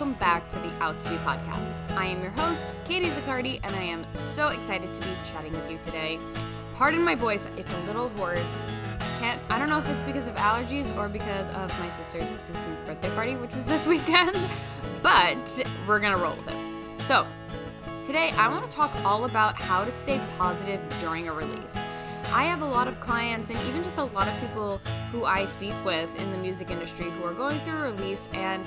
welcome back to the Out to Be podcast. I am your host, Katie Zaccardi, and I am so excited to be chatting with you today. Pardon my voice, it's a little hoarse. Can't I don't know if it's because of allergies or because of my sister's 16th birthday party, which was this weekend, but we're gonna roll with it. So, today I want to talk all about how to stay positive during a release. I have a lot of clients and even just a lot of people who I speak with in the music industry who are going through a release and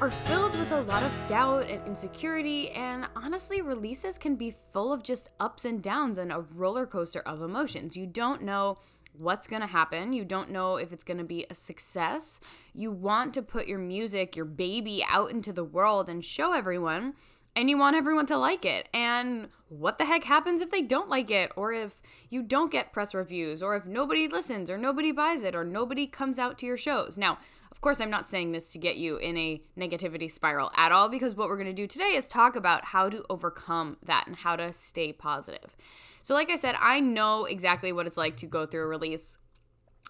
are filled with a lot of doubt and insecurity. And honestly, releases can be full of just ups and downs and a roller coaster of emotions. You don't know what's going to happen. You don't know if it's going to be a success. You want to put your music, your baby out into the world and show everyone and you want everyone to like it. And what the heck happens if they don't like it, or if you don't get press reviews, or if nobody listens, or nobody buys it, or nobody comes out to your shows? Now, of course, I'm not saying this to get you in a negativity spiral at all, because what we're to do today is talk about how to overcome that and how to stay positive. So, like I said, I know exactly what it's like to go through a release,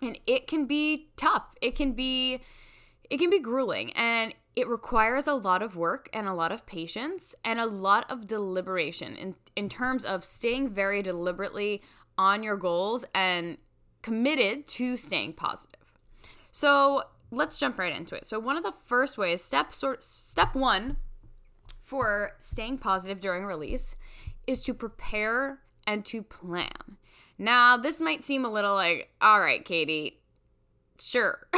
and it can be tough. It can be it can be grueling and it requires a lot of work and a lot of patience and a lot of deliberation in, in terms of staying very deliberately on your goals and committed to staying positive. So let's jump right into it. So one of the first ways, step sort step one for staying positive during release is to prepare and to plan. Now, this might seem a little like, all right, Katie, sure,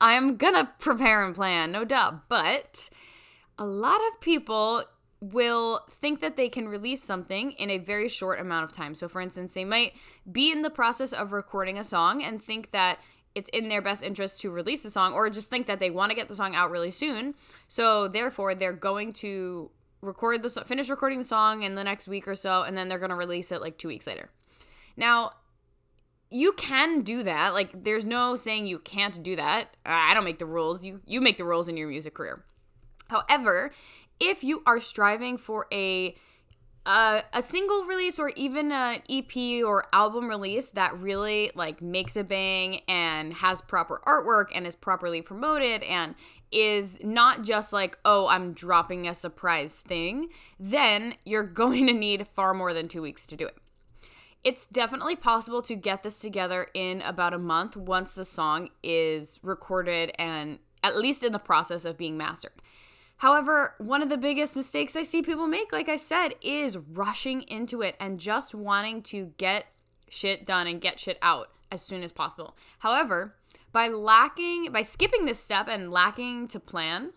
I'm gonna prepare and plan, no doubt. But a lot of people will think that they can release something in a very short amount of time. So, for instance, they might be in the process of recording a song and think that it's in their best interest to release the song, or just think that they want to get the song out really soon. So, therefore, they're going to record the finish recording the song in the next week or so, and then they're going to release it like two weeks later. Now, you can do that. Like there's no saying you can't do that. I don't make the rules. You you make the rules in your music career. However, if you are striving for a uh, a single release or even an EP or album release that really like makes a bang and has proper artwork and is properly promoted and is not just like, oh, I'm dropping a surprise thing, then you're going to need far more than two weeks to do it it's definitely possible to get this together in about a month once the song is recorded and at least in the process of being mastered. However, one of the biggest mistakes I see people make, like I said, is rushing into it and just wanting to get shit done and get shit out as soon as possible. However, by lacking, by skipping this step and lacking to plan,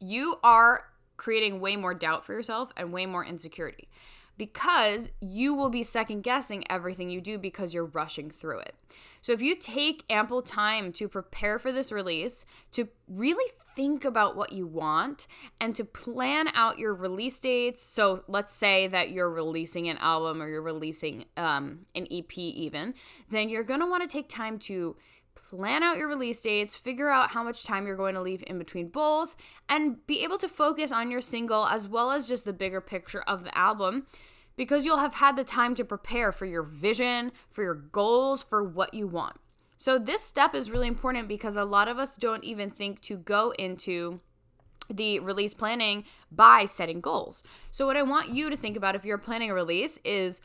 you are creating way more doubt for yourself and way more insecurity because you will be second guessing everything you do because you're rushing through it. So, if you take ample time to prepare for this release, to really think about what you want, and to plan out your release dates. So, let's say that you're releasing an album or you're releasing um, an EP, even, then you're gonna wanna take time to plan out your release dates, figure out how much time you're going to leave in between both, and be able to focus on your single as well as just the bigger picture of the album because you'll have had the time to prepare for your vision, for your goals, for what you want. So, this step is really important because a lot of us don't even think to go into the release planning by setting goals. So, what I want you to think about if you're planning a release is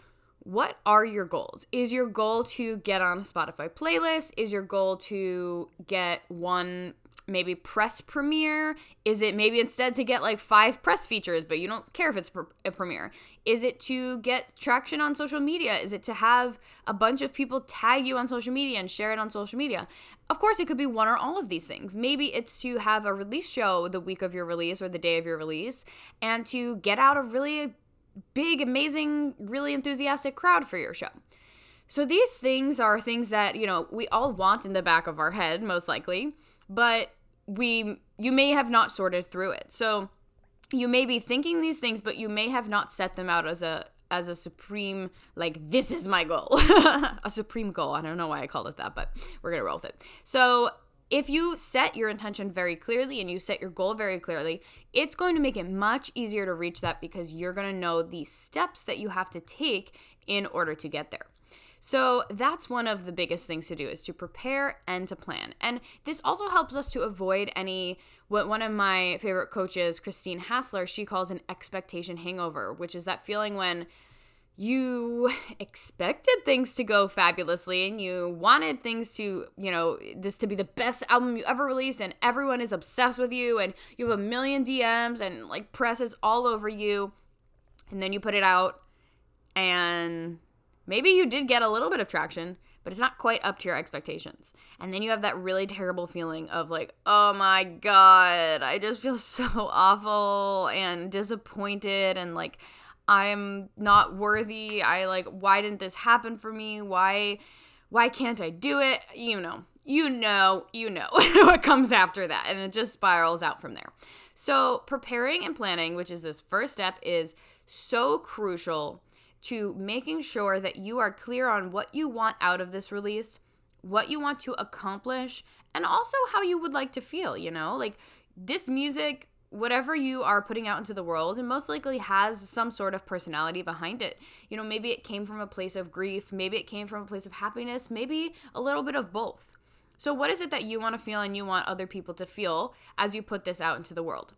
what are your goals? Is your goal to get on a Spotify playlist? Is your goal to get one maybe press premiere? Is it maybe instead to get like five press features, but you don't care if it's a premiere? Is it to get traction on social media? Is it to have a bunch of people tag you on social media and share it on social media? Of course, it could be one or all of these things. Maybe it's to have a release show the week of your release or the day of your release and to get out a really big, amazing, really enthusiastic crowd for your show. So these things are things that, you know, we all want in the back of our head, most likely, but we you may have not sorted through it. So you may be thinking these things, but you may have not set them out as a as a supreme like this is my goal a supreme goal i don't know why i called it that but we're gonna roll with it so if you set your intention very clearly and you set your goal very clearly, it's going to make it much easier to reach that because you're going to know the steps that you have to take in order to get there. So that's one of the biggest things to do is to prepare and to plan. And this also helps us to avoid any what one of my favorite coaches, Christine Hassler, she calls an expectation hangover, which is that feeling when you expected things to go fabulously and you wanted things to, you know, this to be the best album you ever released and everyone is obsessed with you and you have a million DMs and like press is all over you. And then you put it out and maybe you did get a little bit of traction, but it's not quite up to your expectations. And then you have that really terrible feeling of like, oh my God, I just feel so awful and disappointed and like, I'm not worthy. I like why didn't this happen for me? Why why can't I do it? You know. You know, you know what comes after that and it just spirals out from there. So, preparing and planning, which is this first step is so crucial to making sure that you are clear on what you want out of this release, what you want to accomplish, and also how you would like to feel, you know? Like this music whatever you are putting out into the world and most likely has some sort of personality behind it. You know, maybe it came from a place of grief, maybe it came from a place of happiness, maybe a little bit of both. So, what is it that you want to feel and you want other people to feel as you put this out into the world?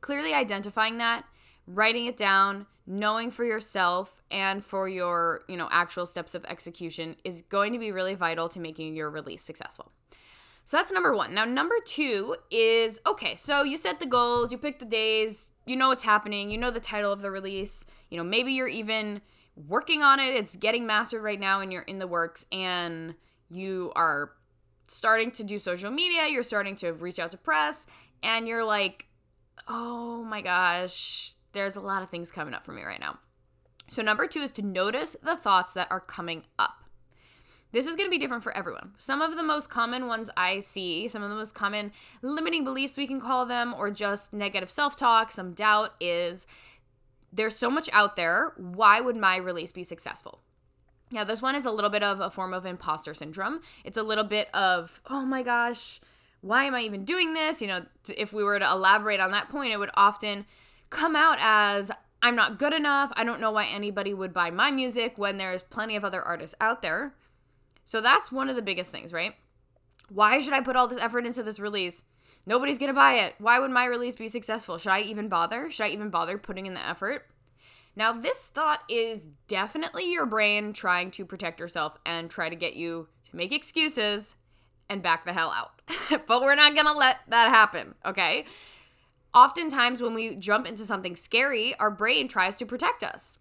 Clearly identifying that, writing it down, knowing for yourself and for your, you know, actual steps of execution is going to be really vital to making your release successful. So that's number one. Now, number two is okay, so you set the goals, you pick the days, you know what's happening, you know the title of the release, you know, maybe you're even working on it, it's getting mastered right now and you're in the works and you are starting to do social media, you're starting to reach out to press, and you're like, oh my gosh, there's a lot of things coming up for me right now. So, number two is to notice the thoughts that are coming up. This is going to be different for everyone. Some of the most common ones I see, some of the most common limiting beliefs we can call them, or just negative self talk, some doubt is there's so much out there. Why would my release be successful? Now, this one is a little bit of a form of imposter syndrome. It's a little bit of, oh my gosh, why am I even doing this? You know, if we were to elaborate on that point, it would often come out as, I'm not good enough. I don't know why anybody would buy my music when there's plenty of other artists out there. So that's one of the biggest things, right? Why should I put all this effort into this release? Nobody's going to buy it. Why would my release be successful? Should I even bother? Should I even bother putting in the effort? Now, this thought is definitely your brain trying to protect yourself and try to get you to make excuses and back the hell out. but we're not going to let that happen, okay? Oftentimes, when we jump into something scary, our brain tries to protect us.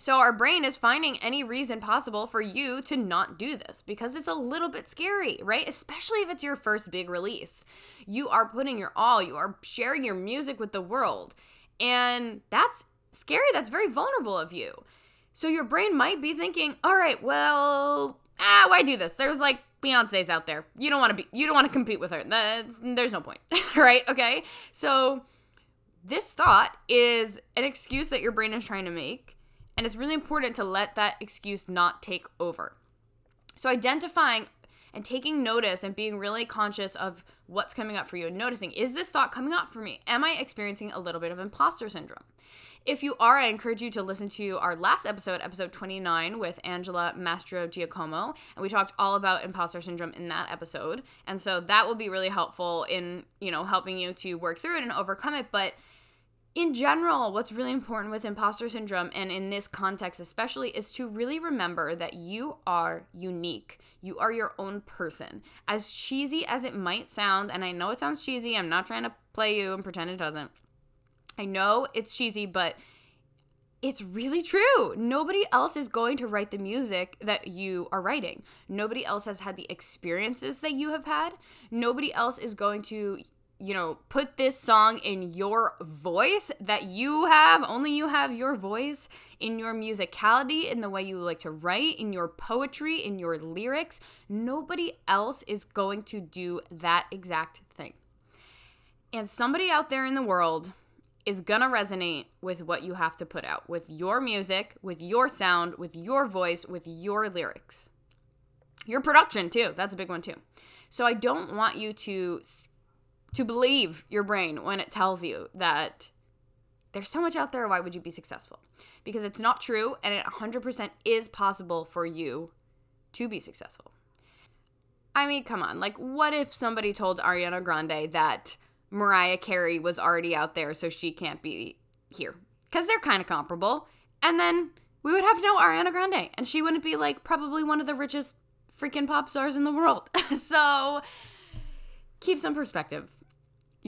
So our brain is finding any reason possible for you to not do this because it's a little bit scary, right? Especially if it's your first big release. You are putting your all, you are sharing your music with the world. And that's scary. That's very vulnerable of you. So your brain might be thinking, "All right, well, ah, why do this? There's like Beyonce's out there. You don't want to be you don't want to compete with her. That's, there's no point." right? Okay? So this thought is an excuse that your brain is trying to make and it's really important to let that excuse not take over. So, identifying and taking notice and being really conscious of what's coming up for you and noticing is this thought coming up for me? Am I experiencing a little bit of imposter syndrome? If you are, I encourage you to listen to our last episode, episode 29, with Angela Mastrogiacomo. And we talked all about imposter syndrome in that episode. And so that will be really helpful in, you know, helping you to work through it and overcome it. But in general, what's really important with imposter syndrome, and in this context especially, is to really remember that you are unique. You are your own person. As cheesy as it might sound, and I know it sounds cheesy, I'm not trying to play you and pretend it doesn't. I know it's cheesy, but it's really true. Nobody else is going to write the music that you are writing. Nobody else has had the experiences that you have had. Nobody else is going to you know, put this song in your voice that you have, only you have your voice, in your musicality, in the way you like to write, in your poetry, in your lyrics. Nobody else is going to do that exact thing. And somebody out there in the world is gonna resonate with what you have to put out, with your music, with your sound, with your voice, with your lyrics. Your production, too. That's a big one, too. So I don't want you to to believe your brain when it tells you that there's so much out there. Why would you be successful? Because it's not true, and it 100% is possible for you to be successful. I mean, come on. Like, what if somebody told Ariana Grande that Mariah Carey was already out there, so she can't be here? Because they're kind of comparable. And then we would have no Ariana Grande, and she wouldn't be like probably one of the richest freaking pop stars in the world. so keep some perspective.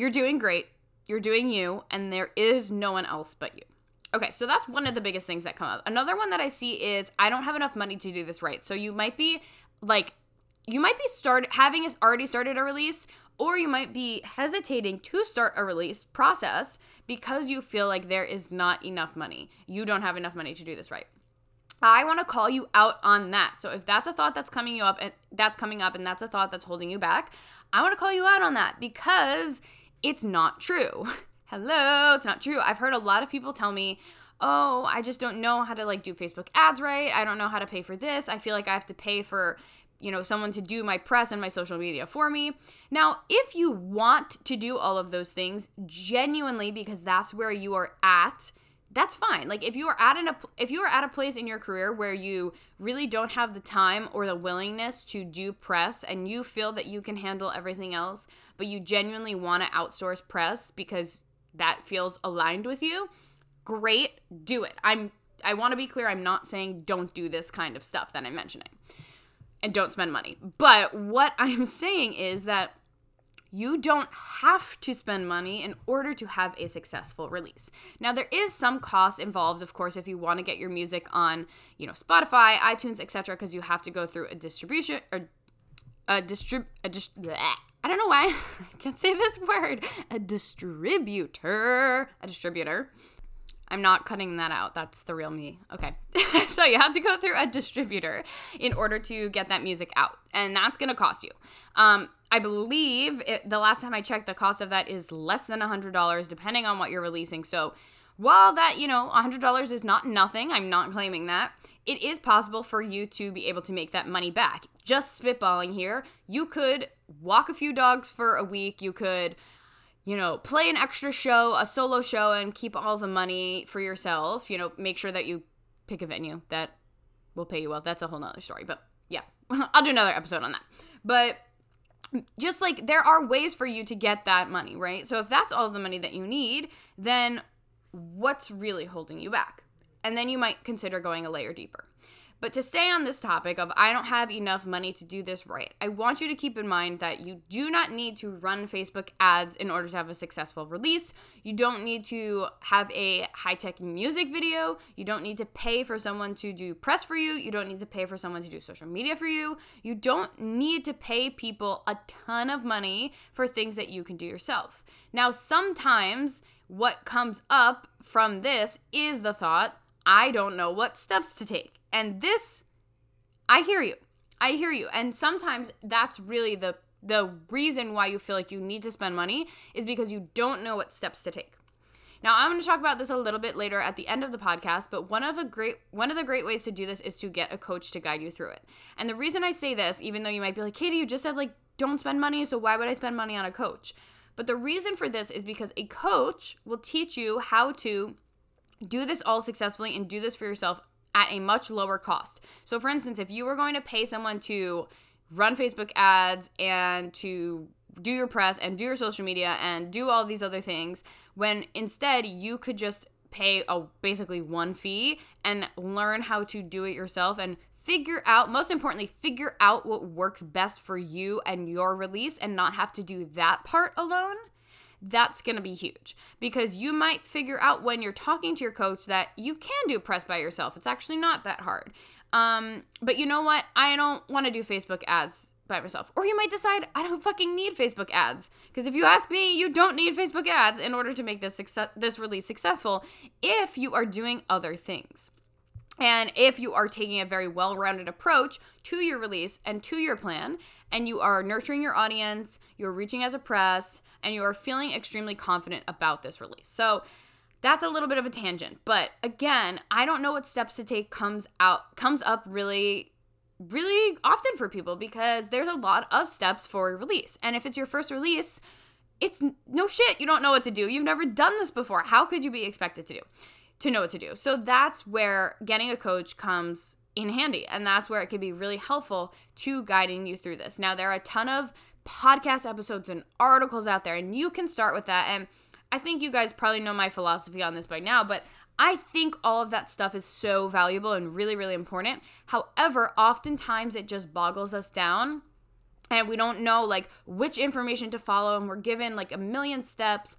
You're doing great. You're doing you, and there is no one else but you. Okay, so that's one of the biggest things that come up. Another one that I see is I don't have enough money to do this right. So you might be like you might be start having already started a release or you might be hesitating to start a release process because you feel like there is not enough money. You don't have enough money to do this right. I want to call you out on that. So if that's a thought that's coming you up and that's coming up and that's a thought that's holding you back, I want to call you out on that because it's not true. Hello, it's not true. I've heard a lot of people tell me, "Oh, I just don't know how to like do Facebook ads right. I don't know how to pay for this. I feel like I have to pay for you know, someone to do my press and my social media for me. Now, if you want to do all of those things genuinely because that's where you are at, that's fine. Like if you are at an if you are at a place in your career where you really don't have the time or the willingness to do press and you feel that you can handle everything else, but you genuinely want to outsource press because that feels aligned with you, great, do it. I'm I want to be clear, I'm not saying don't do this kind of stuff that I'm mentioning and don't spend money. But what I'm saying is that you don't have to spend money in order to have a successful release. Now there is some cost involved of course if you want to get your music on, you know, Spotify, iTunes, etc. because you have to go through a distribution or a distrib a dist- I don't know why I can't say this word. A distributor, a distributor. I'm not cutting that out. That's the real me. Okay. so you have to go through a distributor in order to get that music out, and that's going to cost you. Um, I believe it, the last time I checked, the cost of that is less than $100, depending on what you're releasing. So while that, you know, $100 is not nothing, I'm not claiming that, it is possible for you to be able to make that money back. Just spitballing here, you could walk a few dogs for a week, you could you know, play an extra show, a solo show, and keep all the money for yourself. You know, make sure that you pick a venue that will pay you well. That's a whole nother story. But yeah, I'll do another episode on that. But just like there are ways for you to get that money, right? So if that's all the money that you need, then what's really holding you back? And then you might consider going a layer deeper. But to stay on this topic of I don't have enough money to do this right, I want you to keep in mind that you do not need to run Facebook ads in order to have a successful release. You don't need to have a high tech music video. You don't need to pay for someone to do press for you. You don't need to pay for someone to do social media for you. You don't need to pay people a ton of money for things that you can do yourself. Now, sometimes what comes up from this is the thought, I don't know what steps to take. And this, I hear you. I hear you. And sometimes that's really the the reason why you feel like you need to spend money is because you don't know what steps to take. Now, I'm going to talk about this a little bit later at the end of the podcast, but one of a great one of the great ways to do this is to get a coach to guide you through it. And the reason I say this, even though you might be like, "Katie, you just said like don't spend money, so why would I spend money on a coach?" But the reason for this is because a coach will teach you how to do this all successfully and do this for yourself at a much lower cost. So, for instance, if you were going to pay someone to run Facebook ads and to do your press and do your social media and do all these other things, when instead you could just pay a basically one fee and learn how to do it yourself and figure out most importantly figure out what works best for you and your release and not have to do that part alone that's going to be huge because you might figure out when you're talking to your coach that you can do press by yourself. It's actually not that hard. Um, but you know what? I don't want to do Facebook ads by myself. Or you might decide I don't fucking need Facebook ads because if you ask me, you don't need Facebook ads in order to make this success this release successful if you are doing other things. And if you are taking a very well rounded approach to your release and to your plan, and you are nurturing your audience, you're reaching out to press, and you are feeling extremely confident about this release. So that's a little bit of a tangent. But again, I don't know what steps to take comes out comes up really really often for people because there's a lot of steps for release. And if it's your first release, it's no shit. You don't know what to do. You've never done this before. How could you be expected to do? To know what to do. So that's where getting a coach comes in handy. And that's where it can be really helpful to guiding you through this. Now, there are a ton of podcast episodes and articles out there, and you can start with that. And I think you guys probably know my philosophy on this by now, but I think all of that stuff is so valuable and really, really important. However, oftentimes it just boggles us down and we don't know like which information to follow and we're given like a million steps.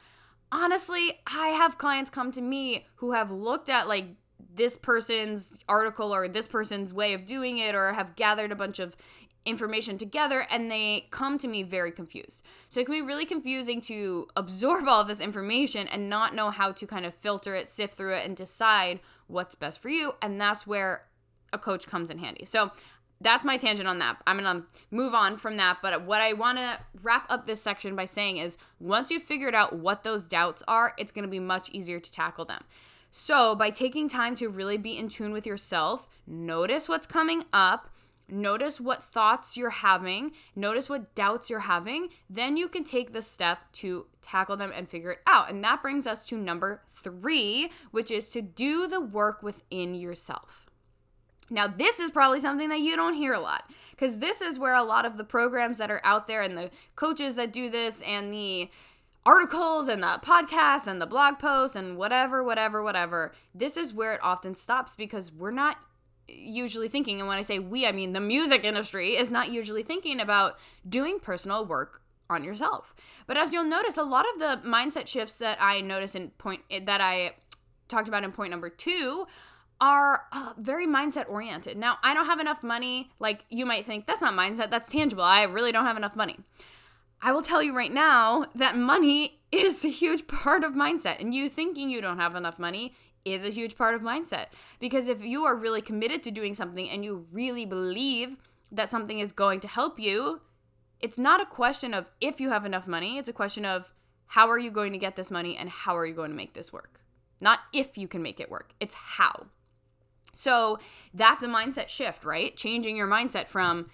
Honestly, I have clients come to me who have looked at like this person's article or this person's way of doing it or have gathered a bunch of information together and they come to me very confused. So it can be really confusing to absorb all of this information and not know how to kind of filter it, sift through it, and decide what's best for you. And that's where a coach comes in handy. So that's my tangent on that. I'm going to move on from that. But what I want to wrap up this section by saying is once you've figured out what those doubts are, it's going to be much easier to tackle them. So, by taking time to really be in tune with yourself, notice what's coming up, notice what thoughts you're having, notice what doubts you're having, then you can take the step to tackle them and figure it out. And that brings us to number three, which is to do the work within yourself. Now, this is probably something that you don't hear a lot because this is where a lot of the programs that are out there and the coaches that do this and the articles and the podcasts and the blog posts and whatever, whatever, whatever, this is where it often stops because we're not usually thinking, and when I say we, I mean the music industry is not usually thinking about doing personal work on yourself. But as you'll notice, a lot of the mindset shifts that I notice in point that I talked about in point number two are uh, very mindset oriented. Now, I don't have enough money. Like you might think, that's not mindset, that's tangible. I really don't have enough money. I will tell you right now that money is a huge part of mindset. And you thinking you don't have enough money is a huge part of mindset. Because if you are really committed to doing something and you really believe that something is going to help you, it's not a question of if you have enough money, it's a question of how are you going to get this money and how are you going to make this work? Not if you can make it work, it's how. So that's a mindset shift, right? Changing your mindset from,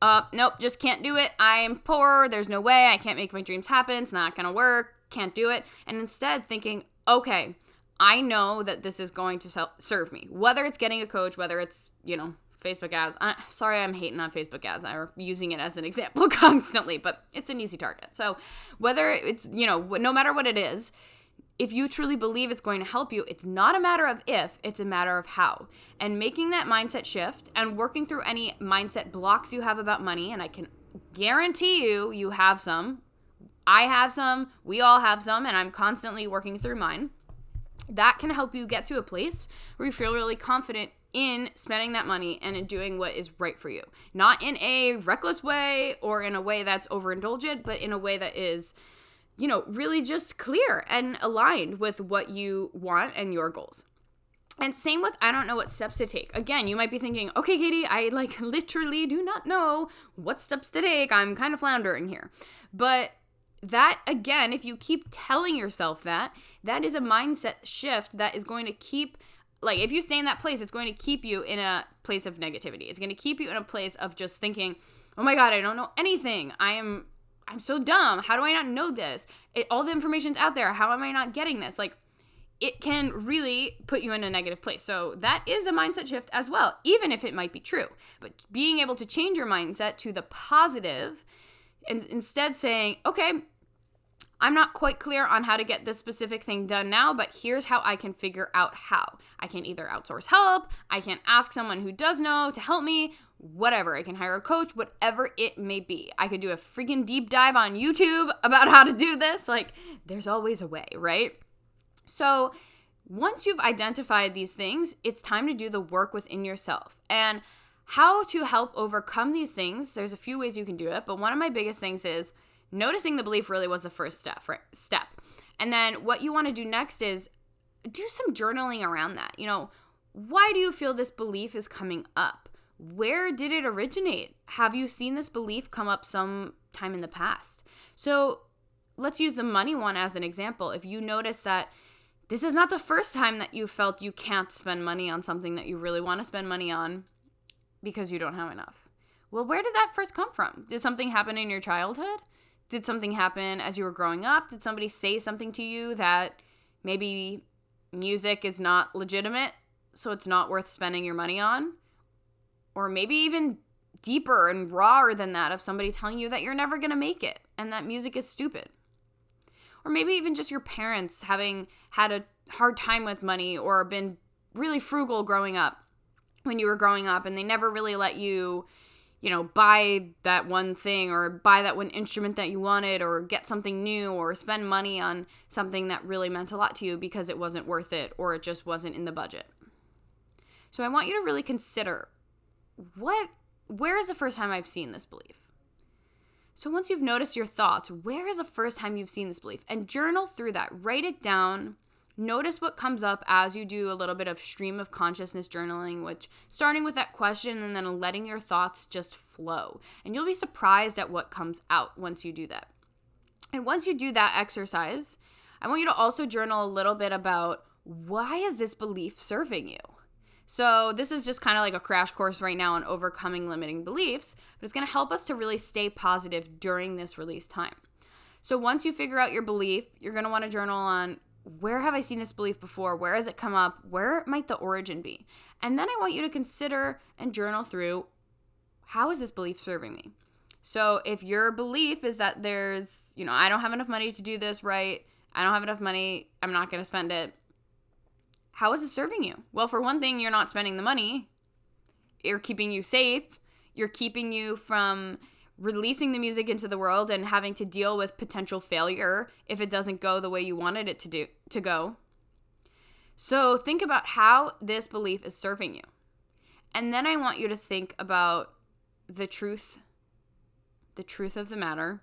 uh, nope, just can't do it. I'm poor. There's no way. I can't make my dreams happen. It's not going to work. Can't do it. And instead thinking, okay, I know that this is going to serve me. Whether it's getting a coach, whether it's, you know, Facebook ads. I, sorry, I'm hating on Facebook ads. I'm using it as an example constantly, but it's an easy target. So, whether it's, you know, no matter what it is, if you truly believe it's going to help you, it's not a matter of if, it's a matter of how. And making that mindset shift and working through any mindset blocks you have about money, and I can guarantee you, you have some. I have some, we all have some, and I'm constantly working through mine. That can help you get to a place where you feel really confident in spending that money and in doing what is right for you. Not in a reckless way or in a way that's overindulgent, but in a way that is you know, really just clear and aligned with what you want and your goals. And same with I don't know what steps to take. Again, you might be thinking, okay, Katie, I like literally do not know what steps to take. I'm kind of floundering here. But that again, if you keep telling yourself that, that is a mindset shift that is going to keep like if you stay in that place, it's going to keep you in a place of negativity. It's going to keep you in a place of just thinking, "Oh my god, I don't know anything. I am I'm so dumb. How do I not know this? It, all the information's out there. How am I not getting this? Like, it can really put you in a negative place. So, that is a mindset shift as well, even if it might be true. But being able to change your mindset to the positive and instead saying, okay, I'm not quite clear on how to get this specific thing done now, but here's how I can figure out how. I can either outsource help, I can ask someone who does know to help me, whatever. I can hire a coach, whatever it may be. I could do a freaking deep dive on YouTube about how to do this. Like, there's always a way, right? So, once you've identified these things, it's time to do the work within yourself. And how to help overcome these things, there's a few ways you can do it, but one of my biggest things is noticing the belief really was the first step, right? step. And then what you want to do next is do some journaling around that. You know, why do you feel this belief is coming up? Where did it originate? Have you seen this belief come up some time in the past? So let's use the money one as an example. If you notice that this is not the first time that you felt you can't spend money on something that you really want to spend money on because you don't have enough. Well, where did that first come from? Did something happen in your childhood? did something happen as you were growing up? Did somebody say something to you that maybe music is not legitimate, so it's not worth spending your money on? Or maybe even deeper and rawer than that of somebody telling you that you're never going to make it and that music is stupid. Or maybe even just your parents having had a hard time with money or been really frugal growing up when you were growing up and they never really let you you know, buy that one thing or buy that one instrument that you wanted or get something new or spend money on something that really meant a lot to you because it wasn't worth it or it just wasn't in the budget. So I want you to really consider what where is the first time I've seen this belief? So once you've noticed your thoughts, where is the first time you've seen this belief? And journal through that. Write it down Notice what comes up as you do a little bit of stream of consciousness journaling, which starting with that question and then letting your thoughts just flow. And you'll be surprised at what comes out once you do that. And once you do that exercise, I want you to also journal a little bit about why is this belief serving you? So, this is just kind of like a crash course right now on overcoming limiting beliefs, but it's going to help us to really stay positive during this release time. So, once you figure out your belief, you're going to want to journal on where have I seen this belief before? Where has it come up? Where might the origin be? And then I want you to consider and journal through how is this belief serving me? So if your belief is that there's, you know, I don't have enough money to do this right, I don't have enough money, I'm not going to spend it. How is it serving you? Well, for one thing, you're not spending the money. You're keeping you safe. You're keeping you from releasing the music into the world and having to deal with potential failure if it doesn't go the way you wanted it to do to go. So think about how this belief is serving you. And then I want you to think about the truth the truth of the matter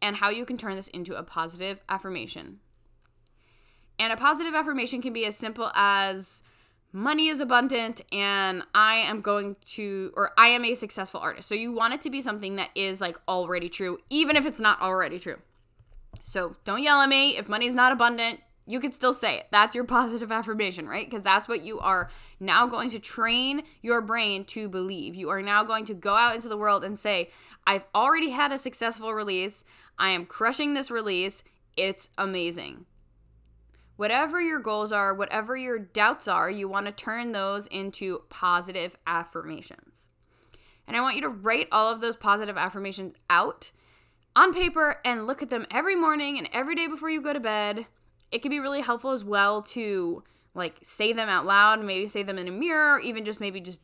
and how you can turn this into a positive affirmation. And a positive affirmation can be as simple as money is abundant and I am going to, or I am a successful artist. So you want it to be something that is like already true, even if it's not already true. So don't yell at me. If money is not abundant, you can still say it. That's your positive affirmation, right? Because that's what you are now going to train your brain to believe. You are now going to go out into the world and say, I've already had a successful release. I am crushing this release. It's amazing. Whatever your goals are, whatever your doubts are, you want to turn those into positive affirmations. And I want you to write all of those positive affirmations out on paper and look at them every morning and every day before you go to bed. It can be really helpful as well to like say them out loud, maybe say them in a mirror, or even just maybe just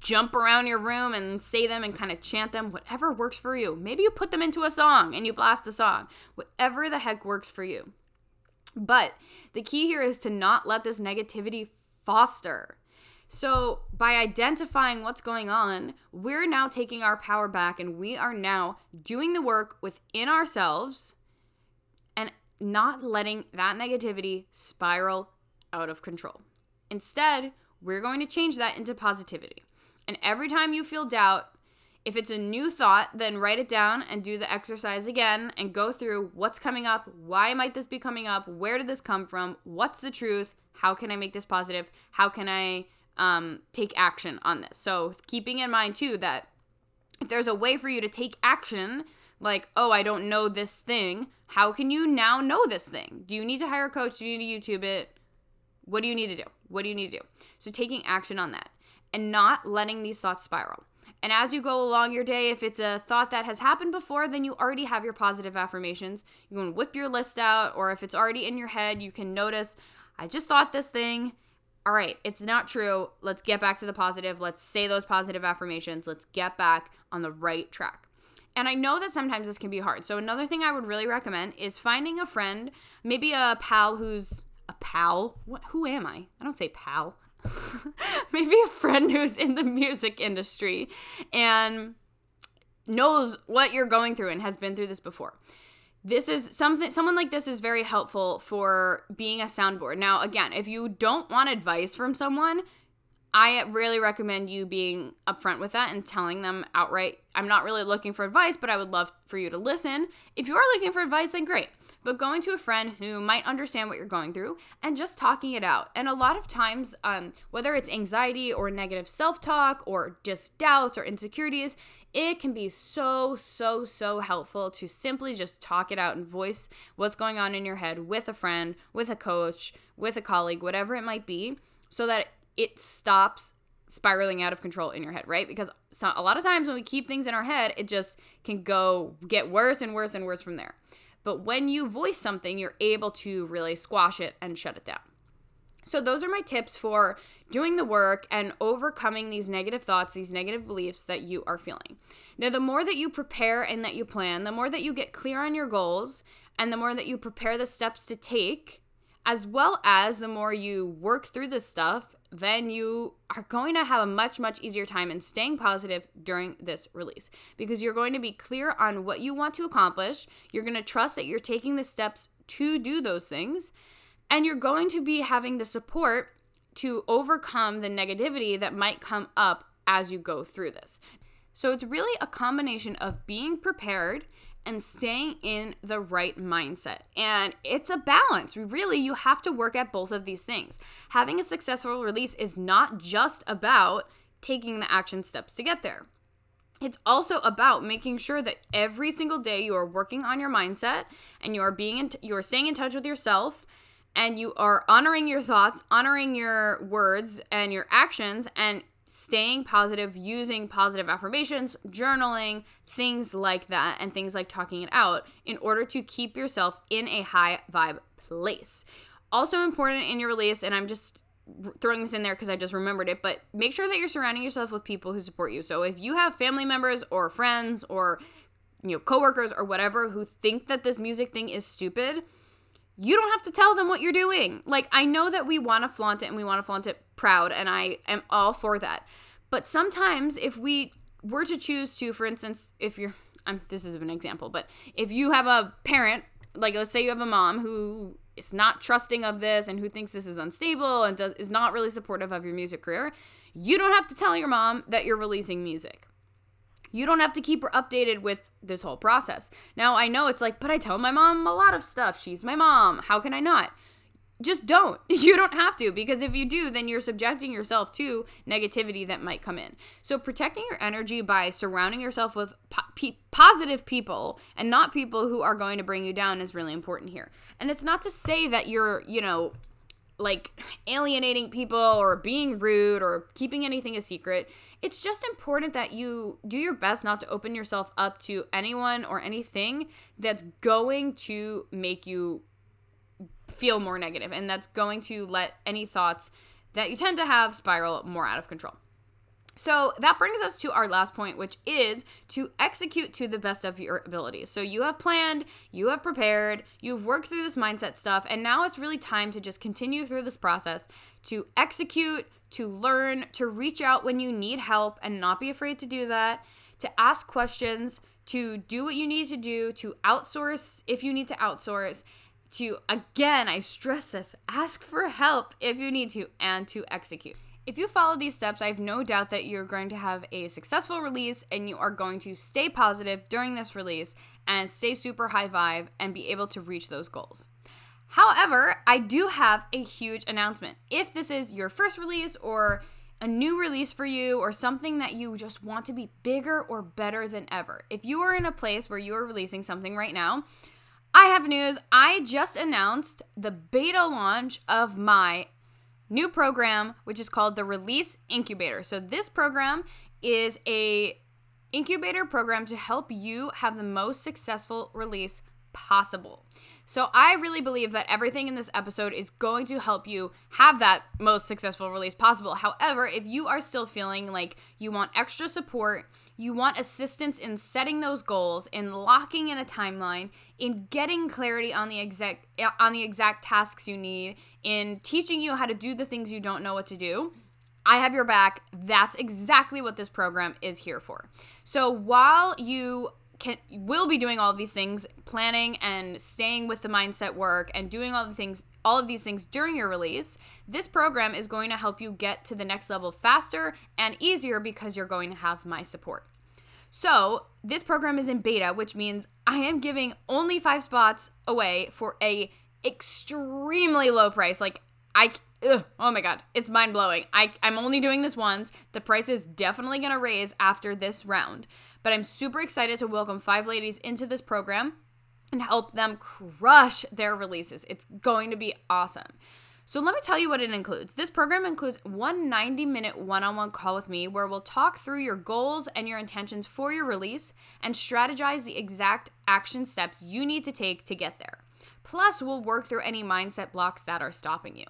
jump around your room and say them and kind of chant them, whatever works for you. Maybe you put them into a song and you blast a song, whatever the heck works for you. But the key here is to not let this negativity foster. So, by identifying what's going on, we're now taking our power back and we are now doing the work within ourselves and not letting that negativity spiral out of control. Instead, we're going to change that into positivity. And every time you feel doubt, if it's a new thought, then write it down and do the exercise again and go through what's coming up, why might this be coming up, where did this come from, what's the truth, how can I make this positive, how can I um, take action on this. So, keeping in mind too that if there's a way for you to take action, like, oh, I don't know this thing, how can you now know this thing? Do you need to hire a coach? Do you need to YouTube it? What do you need to do? What do you need to do? So, taking action on that and not letting these thoughts spiral. And as you go along your day, if it's a thought that has happened before, then you already have your positive affirmations. You can whip your list out, or if it's already in your head, you can notice, I just thought this thing. All right, it's not true. Let's get back to the positive. Let's say those positive affirmations. Let's get back on the right track. And I know that sometimes this can be hard. So, another thing I would really recommend is finding a friend, maybe a pal who's a pal. What? Who am I? I don't say pal. maybe a friend who's in the music industry and knows what you're going through and has been through this before. This is something someone like this is very helpful for being a soundboard. Now, again, if you don't want advice from someone, I really recommend you being upfront with that and telling them outright, I'm not really looking for advice, but I would love for you to listen. If you are looking for advice, then great but going to a friend who might understand what you're going through and just talking it out. And a lot of times, um, whether it's anxiety or negative self talk or just doubts or insecurities, it can be so, so, so helpful to simply just talk it out and voice what's going on in your head with a friend, with a coach, with a colleague, whatever it might be, so that it stops spiraling out of control in your head, right? Because so, a lot of times when we keep things in our head, it just can go get worse and worse and worse from there. But when you voice something, you're able to really squash it and shut it down. So, those are my tips for doing the work and overcoming these negative thoughts, these negative beliefs that you are feeling. Now, the more that you prepare and that you plan, the more that you get clear on your goals, and the more that you prepare the steps to take, as well as the more you work through this stuff, then you are going to have a much, much easier time in staying positive during this release because you're going to be clear on what you want to accomplish. You're going to trust that you're taking the steps to do those things and you're going to be having the support to overcome the negativity that might come up as you go through this. So it's really a combination of being prepared and staying in the right mindset. And it's a balance. Really, you have to work at both of these things. Having a successful release is not just about taking the action steps to get there. It's also about making sure that every single day you are working on your mindset and you are being in t- you are staying in touch with yourself and you are honoring your thoughts, honoring your words and your actions, and staying positive using positive affirmations, journaling, things like that, and things like talking it out in order to keep yourself in a high vibe place. Also important in your release, and I'm just throwing this in there because I just remembered it, but make sure that you're surrounding yourself with people who support you. So if you have family members or friends or you know coworkers or whatever who think that this music thing is stupid, you don't have to tell them what you're doing. Like, I know that we want to flaunt it and we want to flaunt it proud, and I am all for that. But sometimes, if we were to choose to, for instance, if you're, I'm, this is an example, but if you have a parent, like let's say you have a mom who is not trusting of this and who thinks this is unstable and does, is not really supportive of your music career, you don't have to tell your mom that you're releasing music. You don't have to keep her updated with this whole process. Now, I know it's like, but I tell my mom a lot of stuff. She's my mom. How can I not? Just don't. You don't have to because if you do, then you're subjecting yourself to negativity that might come in. So, protecting your energy by surrounding yourself with po- positive people and not people who are going to bring you down is really important here. And it's not to say that you're, you know, like alienating people or being rude or keeping anything a secret. It's just important that you do your best not to open yourself up to anyone or anything that's going to make you feel more negative and that's going to let any thoughts that you tend to have spiral more out of control. So that brings us to our last point, which is to execute to the best of your abilities. So you have planned, you have prepared, you've worked through this mindset stuff, and now it's really time to just continue through this process to execute, to learn, to reach out when you need help and not be afraid to do that, to ask questions, to do what you need to do, to outsource if you need to outsource, to again, I stress this, ask for help if you need to, and to execute. If you follow these steps, I have no doubt that you're going to have a successful release and you are going to stay positive during this release and stay super high vibe and be able to reach those goals. However, I do have a huge announcement. If this is your first release or a new release for you or something that you just want to be bigger or better than ever, if you are in a place where you are releasing something right now, I have news. I just announced the beta launch of my new program which is called the Release Incubator. So this program is a incubator program to help you have the most successful release possible. So I really believe that everything in this episode is going to help you have that most successful release possible. However, if you are still feeling like you want extra support, you want assistance in setting those goals, in locking in a timeline, in getting clarity on the exact on the exact tasks you need, in teaching you how to do the things you don't know what to do, I have your back. That's exactly what this program is here for. So while you can will be doing all of these things, planning and staying with the mindset work and doing all the things all of these things during your release, this program is going to help you get to the next level faster and easier because you're going to have my support. So, this program is in beta, which means I am giving only 5 spots away for a extremely low price. Like I ugh, oh my god, it's mind blowing. I I'm only doing this once. The price is definitely gonna raise after this round, but I'm super excited to welcome five ladies into this program and help them crush their releases. It's going to be awesome. So, let me tell you what it includes. This program includes one 90 minute one on one call with me where we'll talk through your goals and your intentions for your release and strategize the exact action steps you need to take to get there. Plus, we'll work through any mindset blocks that are stopping you.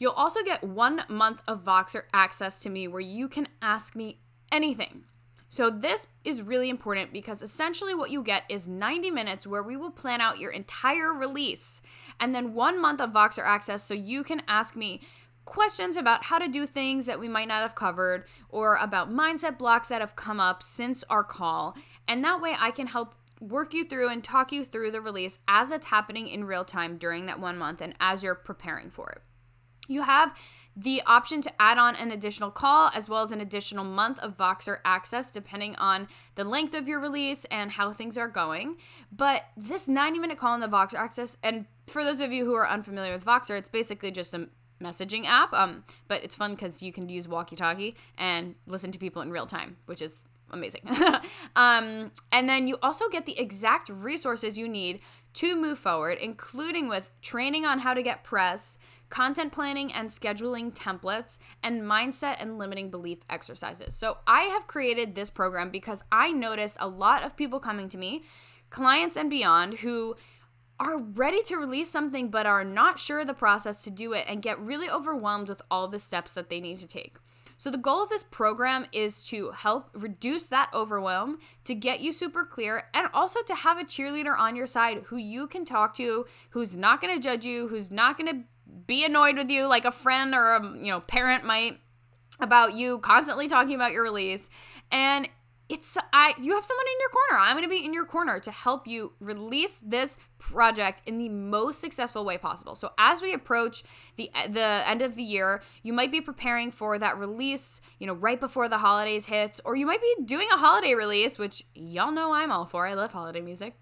You'll also get one month of Voxer access to me where you can ask me anything. So, this is really important because essentially what you get is 90 minutes where we will plan out your entire release and then one month of Voxer access so you can ask me questions about how to do things that we might not have covered or about mindset blocks that have come up since our call. And that way I can help work you through and talk you through the release as it's happening in real time during that one month and as you're preparing for it. You have the option to add on an additional call as well as an additional month of Voxer access depending on the length of your release and how things are going. But this 90 minute call in the Voxer access, and for those of you who are unfamiliar with Voxer, it's basically just a messaging app. Um, but it's fun because you can use walkie talkie and listen to people in real time, which is amazing. um, and then you also get the exact resources you need to move forward, including with training on how to get press, content planning and scheduling templates, and mindset and limiting belief exercises. So, I have created this program because I notice a lot of people coming to me, clients and beyond, who are ready to release something but are not sure the process to do it and get really overwhelmed with all the steps that they need to take. So, the goal of this program is to help reduce that overwhelm, to get you super clear, and also to have a cheerleader on your side who you can talk to, who's not gonna judge you, who's not gonna be annoyed with you like a friend or a you know parent might about you constantly talking about your release and it's I you have someone in your corner. I'm going to be in your corner to help you release this project in the most successful way possible. So as we approach the the end of the year, you might be preparing for that release, you know, right before the holidays hits or you might be doing a holiday release, which y'all know I'm all for. I love holiday music.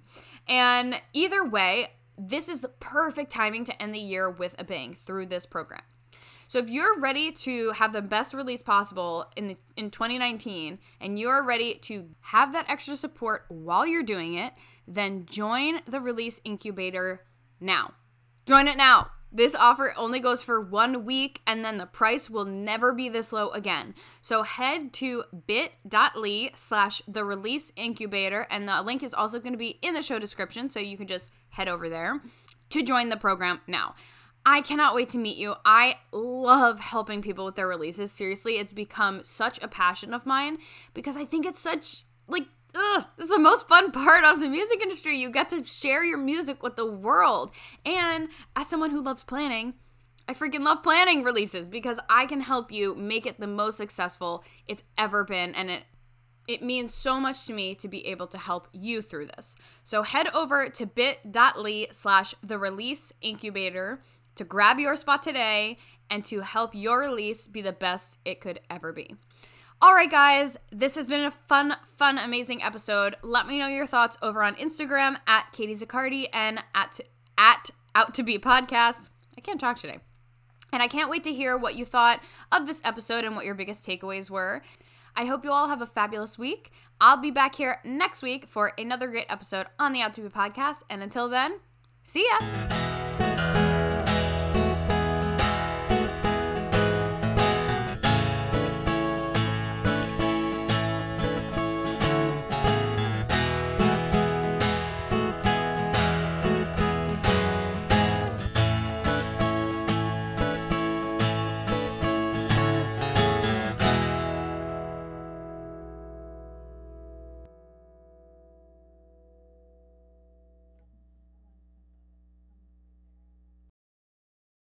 And either way, this is the perfect timing to end the year with a bang through this program. So if you're ready to have the best release possible in the, in 2019 and you're ready to have that extra support while you're doing it, then join the release incubator now. Join it now. This offer only goes for one week and then the price will never be this low again. So head to bit.ly slash the release incubator and the link is also going to be in the show description so you can just head over there to join the program now. I cannot wait to meet you. I love helping people with their releases. Seriously, it's become such a passion of mine because I think it's such like ugh, it's the most fun part of the music industry. You get to share your music with the world. And as someone who loves planning, I freaking love planning releases because I can help you make it the most successful it's ever been and it it means so much to me to be able to help you through this. So head over to bit.ly slash the release incubator to grab your spot today and to help your release be the best it could ever be. All right, guys, this has been a fun, fun, amazing episode. Let me know your thoughts over on Instagram at Katie Zaccardi and at, at Out to Be Podcast. I can't talk today. And I can't wait to hear what you thought of this episode and what your biggest takeaways were. I hope you all have a fabulous week. I'll be back here next week for another great episode on the Out to Be podcast. And until then, see ya.